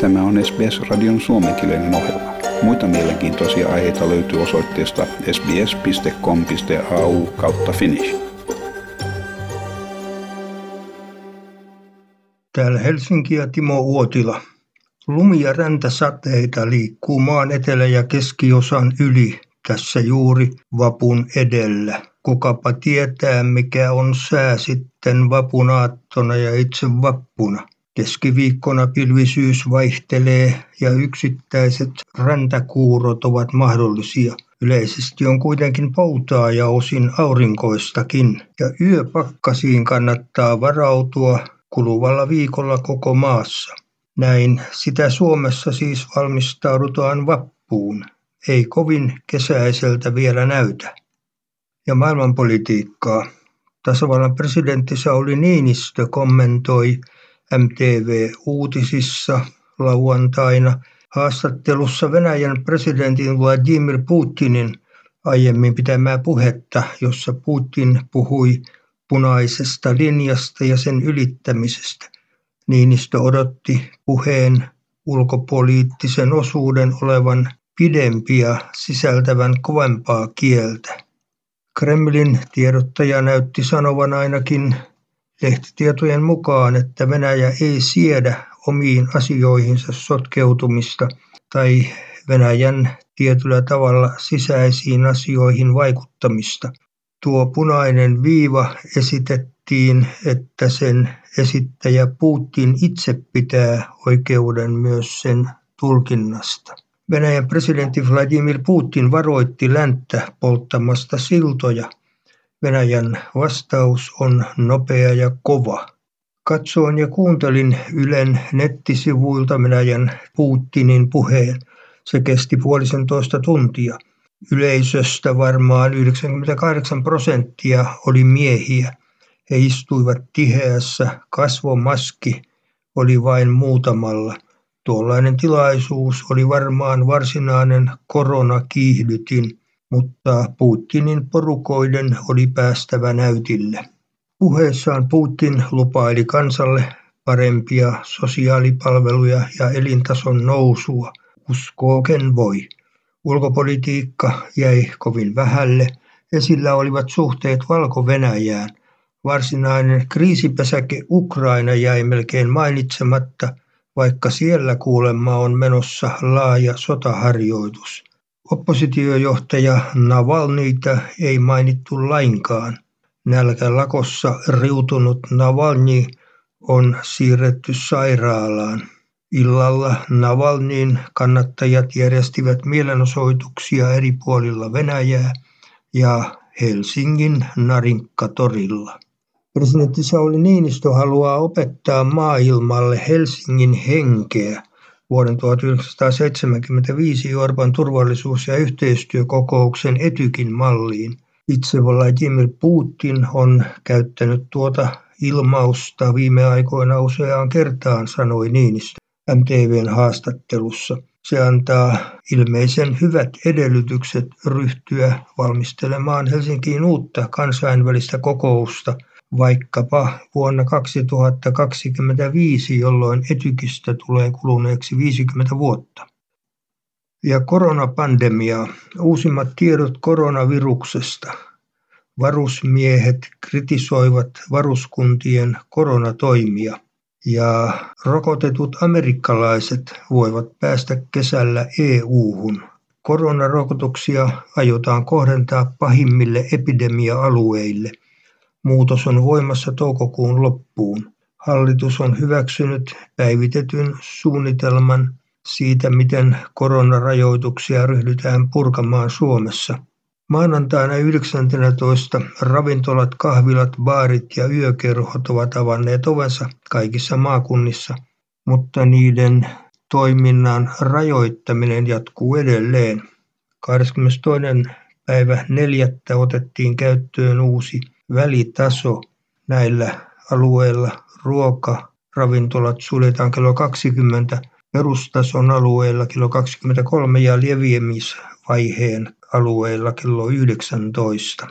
Tämä on SBS-radion suomenkielinen ohjelma. Muita mielenkiintoisia aiheita löytyy osoitteesta sbs.com.au kautta finnish. Täällä Helsinki ja Timo Uotila. Lumi- ja räntäsateita liikkuu maan etelä- ja keskiosan yli tässä juuri vapun edellä. Kukapa tietää, mikä on sää sitten vapunaattona ja itse vappuna. Keskiviikkona pilvisyys vaihtelee ja yksittäiset räntäkuurot ovat mahdollisia. Yleisesti on kuitenkin poutaa ja osin aurinkoistakin. Ja yöpakkasiin kannattaa varautua kuluvalla viikolla koko maassa. Näin sitä Suomessa siis valmistaudutaan vappuun. Ei kovin kesäiseltä vielä näytä. Ja maailmanpolitiikkaa. Tasavallan presidentti Sauli Niinistö kommentoi MTV-uutisissa lauantaina haastattelussa Venäjän presidentin Vladimir Putinin aiemmin pitämää puhetta, jossa Putin puhui punaisesta linjasta ja sen ylittämisestä. Niinistö odotti puheen ulkopoliittisen osuuden olevan pidempi ja sisältävän kovempaa kieltä. Kremlin tiedottaja näytti sanovan ainakin lehtitietojen mukaan, että Venäjä ei siedä omiin asioihinsa sotkeutumista tai Venäjän tietyllä tavalla sisäisiin asioihin vaikuttamista. Tuo punainen viiva esitettiin, että sen esittäjä Putin itse pitää oikeuden myös sen tulkinnasta. Venäjän presidentti Vladimir Putin varoitti länttä polttamasta siltoja Venäjän vastaus on nopea ja kova. Katsoin ja kuuntelin Ylen nettisivuilta Venäjän Putinin puheen. Se kesti puolisentoista tuntia. Yleisöstä varmaan 98 prosenttia oli miehiä. He istuivat tiheässä, kasvomaski oli vain muutamalla. Tuollainen tilaisuus oli varmaan varsinainen koronakiihdytin mutta Putinin porukoiden oli päästävä näytille. Puheessaan Putin lupaili kansalle parempia sosiaalipalveluja ja elintason nousua. Uskoo ken voi. Ulkopolitiikka jäi kovin vähälle. Esillä olivat suhteet Valko-Venäjään. Varsinainen kriisipesäke Ukraina jäi melkein mainitsematta, vaikka siellä kuulemma on menossa laaja sotaharjoitus. Oppositiojohtaja Navalnyitä ei mainittu lainkaan. Nälkälakossa riutunut Navalny on siirretty sairaalaan. Illalla Navalnyin kannattajat järjestivät mielenosoituksia eri puolilla Venäjää ja Helsingin Narinkkatorilla. Presidentti Sauli Niinistö haluaa opettaa maailmalle Helsingin henkeä – vuoden 1975 Orban turvallisuus- ja yhteistyökokouksen Etykin malliin. Itse Vladimir Putin on käyttänyt tuota ilmausta viime aikoina useaan kertaan, sanoi Niinistö MTVn haastattelussa. Se antaa ilmeisen hyvät edellytykset ryhtyä valmistelemaan Helsinkiin uutta kansainvälistä kokousta – vaikkapa vuonna 2025, jolloin Etykistä tulee kuluneeksi 50 vuotta. Ja koronapandemia. Uusimmat tiedot koronaviruksesta. Varusmiehet kritisoivat varuskuntien koronatoimia ja rokotetut amerikkalaiset voivat päästä kesällä EU-hun. Koronarokotuksia aiotaan kohdentaa pahimmille epidemia-alueille – Muutos on voimassa toukokuun loppuun. Hallitus on hyväksynyt päivitetyn suunnitelman siitä, miten koronarajoituksia ryhdytään purkamaan Suomessa. Maanantaina 19. ravintolat, kahvilat, baarit ja yökerhot ovat avanneet ovensa kaikissa maakunnissa, mutta niiden toiminnan rajoittaminen jatkuu edelleen. 22. päivä 4. otettiin käyttöön uusi välitaso näillä alueilla. Ruoka, ravintolat suljetaan kello 20, perustason alueilla kello 23 ja leviämisvaiheen alueilla kello 19.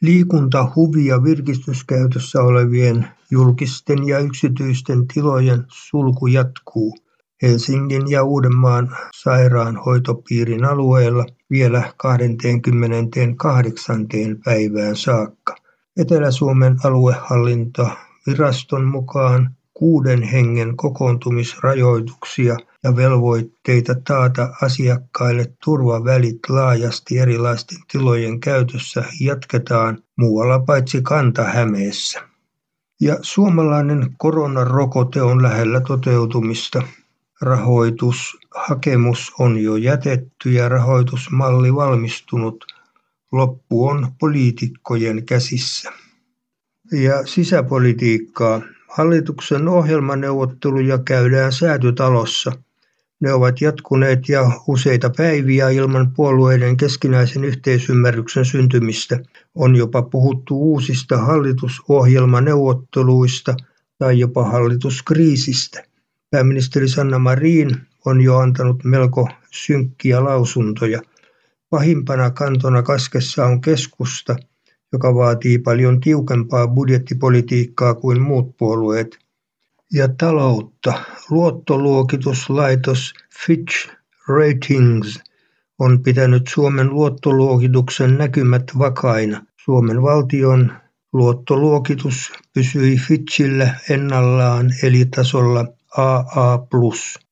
Liikunta, huvi- ja virkistyskäytössä olevien julkisten ja yksityisten tilojen sulku jatkuu. Helsingin ja Uudenmaan sairaanhoitopiirin alueella vielä 28. päivään saakka. Etelä-Suomen aluehallintoviraston mukaan kuuden hengen kokoontumisrajoituksia ja velvoitteita taata asiakkaille turvavälit laajasti erilaisten tilojen käytössä jatketaan muualla paitsi Kanta-Hämeessä. Ja suomalainen koronarokote on lähellä toteutumista. Rahoitushakemus on jo jätetty ja rahoitusmalli valmistunut. Loppu on poliitikkojen käsissä. Ja sisäpolitiikkaa. Hallituksen ohjelmaneuvotteluja käydään säätytalossa. Ne ovat jatkuneet ja useita päiviä ilman puolueiden keskinäisen yhteisymmärryksen syntymistä. On jopa puhuttu uusista hallitusohjelmaneuvotteluista tai jopa hallituskriisistä. Pääministeri Sanna Marin on jo antanut melko synkkiä lausuntoja. Pahimpana kantona kaskessa on keskusta, joka vaatii paljon tiukempaa budjettipolitiikkaa kuin muut puolueet. Ja taloutta. Luottoluokituslaitos Fitch Ratings on pitänyt Suomen luottoluokituksen näkymät vakaina. Suomen valtion luottoluokitus pysyi Fitchillä ennallaan eli tasolla AA+.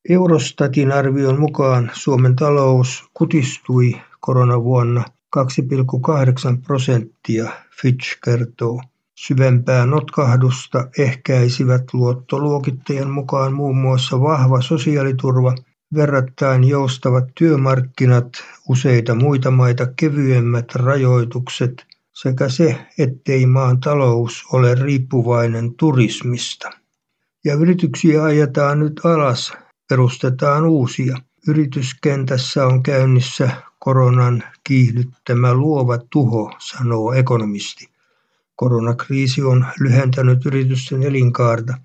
Eurostatin arvion mukaan Suomen talous kutistui koronavuonna 2,8 prosenttia, Fitch kertoo. Syvempää notkahdusta ehkäisivät luottoluokittajan mukaan muun muassa vahva sosiaaliturva, verrattain joustavat työmarkkinat, useita muita maita kevyemmät rajoitukset sekä se, ettei maan talous ole riippuvainen turismista. Ja yrityksiä ajetaan nyt alas, perustetaan uusia. Yrityskentässä on käynnissä koronan kiihdyttämä luova tuho, sanoo ekonomisti. Koronakriisi on lyhentänyt yritysten elinkaarta.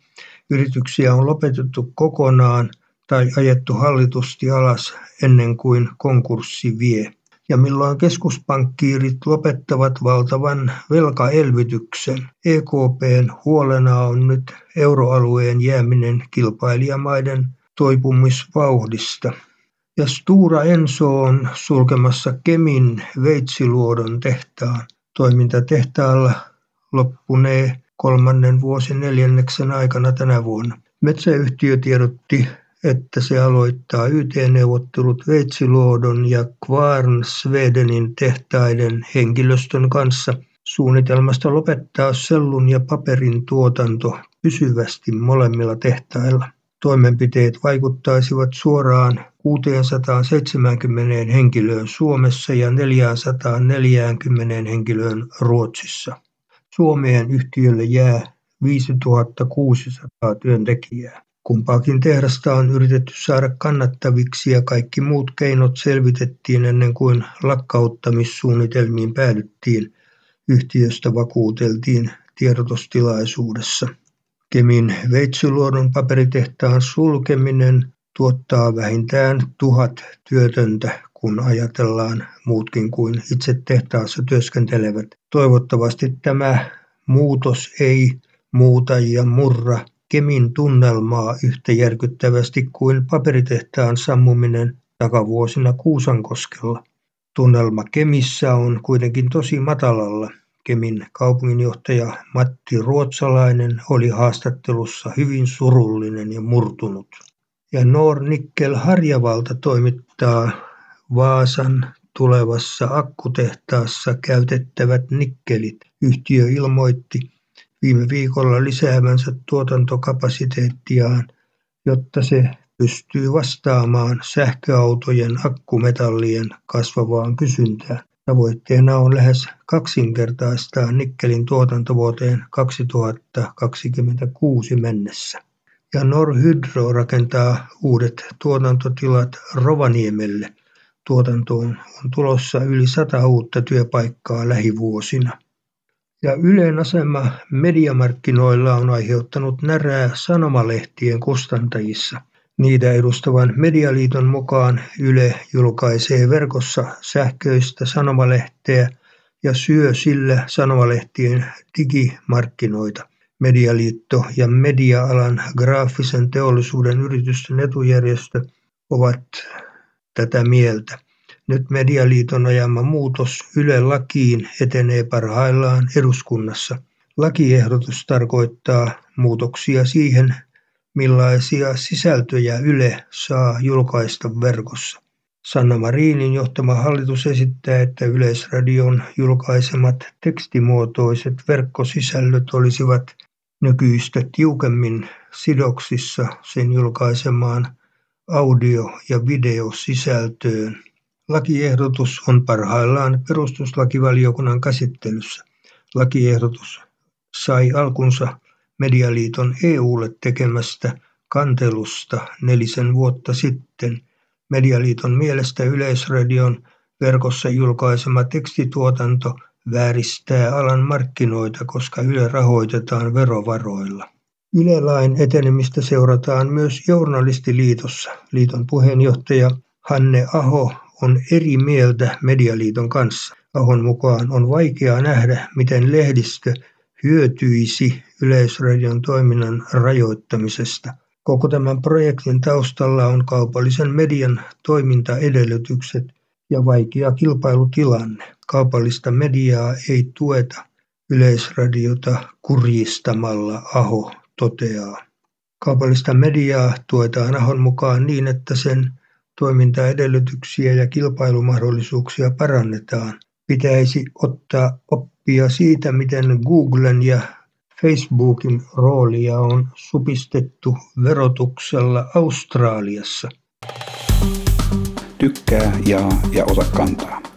Yrityksiä on lopetettu kokonaan tai ajettu hallitusti alas ennen kuin konkurssi vie. Ja milloin keskuspankkiirit lopettavat valtavan velkaelvytyksen. EKPn huolena on nyt euroalueen jääminen kilpailijamaiden toipumisvauhdista. Ja Stura Enso on sulkemassa Kemin Veitsiluodon tehtaan. Toiminta tehtaalla loppunee kolmannen vuosineljänneksen aikana tänä vuonna. Metsäyhtiö tiedotti, että se aloittaa YT-neuvottelut Veitsiluodon ja Kvarnsvedenin tehtaiden henkilöstön kanssa suunnitelmasta lopettaa sellun ja paperin tuotanto pysyvästi molemmilla tehtailla. Toimenpiteet vaikuttaisivat suoraan 670 henkilöön Suomessa ja 440 henkilöön Ruotsissa. Suomeen yhtiölle jää 5600 työntekijää. Kumpaakin tehdasta on yritetty saada kannattaviksi ja kaikki muut keinot selvitettiin ennen kuin lakkauttamissuunnitelmiin päädyttiin, yhtiöstä vakuuteltiin tiedotustilaisuudessa. Kemin Veitsiluodon paperitehtaan sulkeminen tuottaa vähintään tuhat työtöntä, kun ajatellaan muutkin kuin itse tehtaassa työskentelevät. Toivottavasti tämä muutos ei muuta ja murra Kemin tunnelmaa yhtä järkyttävästi kuin paperitehtaan sammuminen takavuosina Kuusankoskella. Tunnelma Kemissä on kuitenkin tosi matalalla. Kemin kaupunginjohtaja Matti Ruotsalainen oli haastattelussa hyvin surullinen ja murtunut. Ja Nornickel Harjavalta toimittaa Vaasan tulevassa akkutehtaassa käytettävät nikkelit. Yhtiö ilmoitti viime viikolla lisäävänsä tuotantokapasiteettiaan, jotta se pystyy vastaamaan sähköautojen akkumetallien kasvavaan kysyntään. Tavoitteena on lähes kaksinkertaistaa nikkelin tuotanto vuoteen 2026 mennessä. Ja Norhydro rakentaa uudet tuotantotilat Rovaniemelle. Tuotantoon on tulossa yli sata uutta työpaikkaa lähivuosina. Ja Ylen asema mediamarkkinoilla on aiheuttanut närää sanomalehtien kustantajissa – Niitä edustavan Medialiiton mukaan Yle julkaisee verkossa sähköistä sanomalehteä ja syö sillä sanomalehtien digimarkkinoita. Medialiitto ja media-alan graafisen teollisuuden yritysten etujärjestö ovat tätä mieltä. Nyt Medialiiton ajama muutos Yle-lakiin etenee parhaillaan eduskunnassa. Lakiehdotus tarkoittaa muutoksia siihen, millaisia sisältöjä Yle saa julkaista verkossa. Sanna Marinin johtama hallitus esittää, että Yleisradion julkaisemat tekstimuotoiset verkkosisällöt olisivat nykyistä tiukemmin sidoksissa sen julkaisemaan audio- ja videosisältöön. Lakiehdotus on parhaillaan perustuslakivaliokunnan käsittelyssä. Lakiehdotus sai alkunsa Medialiiton EUlle tekemästä kantelusta nelisen vuotta sitten. Medialiiton mielestä Yleisradion verkossa julkaisema tekstituotanto vääristää alan markkinoita, koska Yle rahoitetaan verovaroilla. Yle-lain etenemistä seurataan myös Journalistiliitossa. Liiton puheenjohtaja Hanne Aho on eri mieltä Medialiiton kanssa. Ahon mukaan on vaikea nähdä, miten lehdistö hyötyisi Yleisradion toiminnan rajoittamisesta. Koko tämän projektin taustalla on kaupallisen median toimintaedellytykset ja vaikea kilpailutilanne. Kaupallista mediaa ei tueta Yleisradiota kurjistamalla, Aho toteaa. Kaupallista mediaa tuetaan Ahon mukaan niin, että sen toimintaedellytyksiä ja kilpailumahdollisuuksia parannetaan. Pitäisi ottaa oppia siitä, miten Googlen ja Facebookin roolia on supistettu verotuksella Australiassa. Tykkää, jaa ja ota kantaa.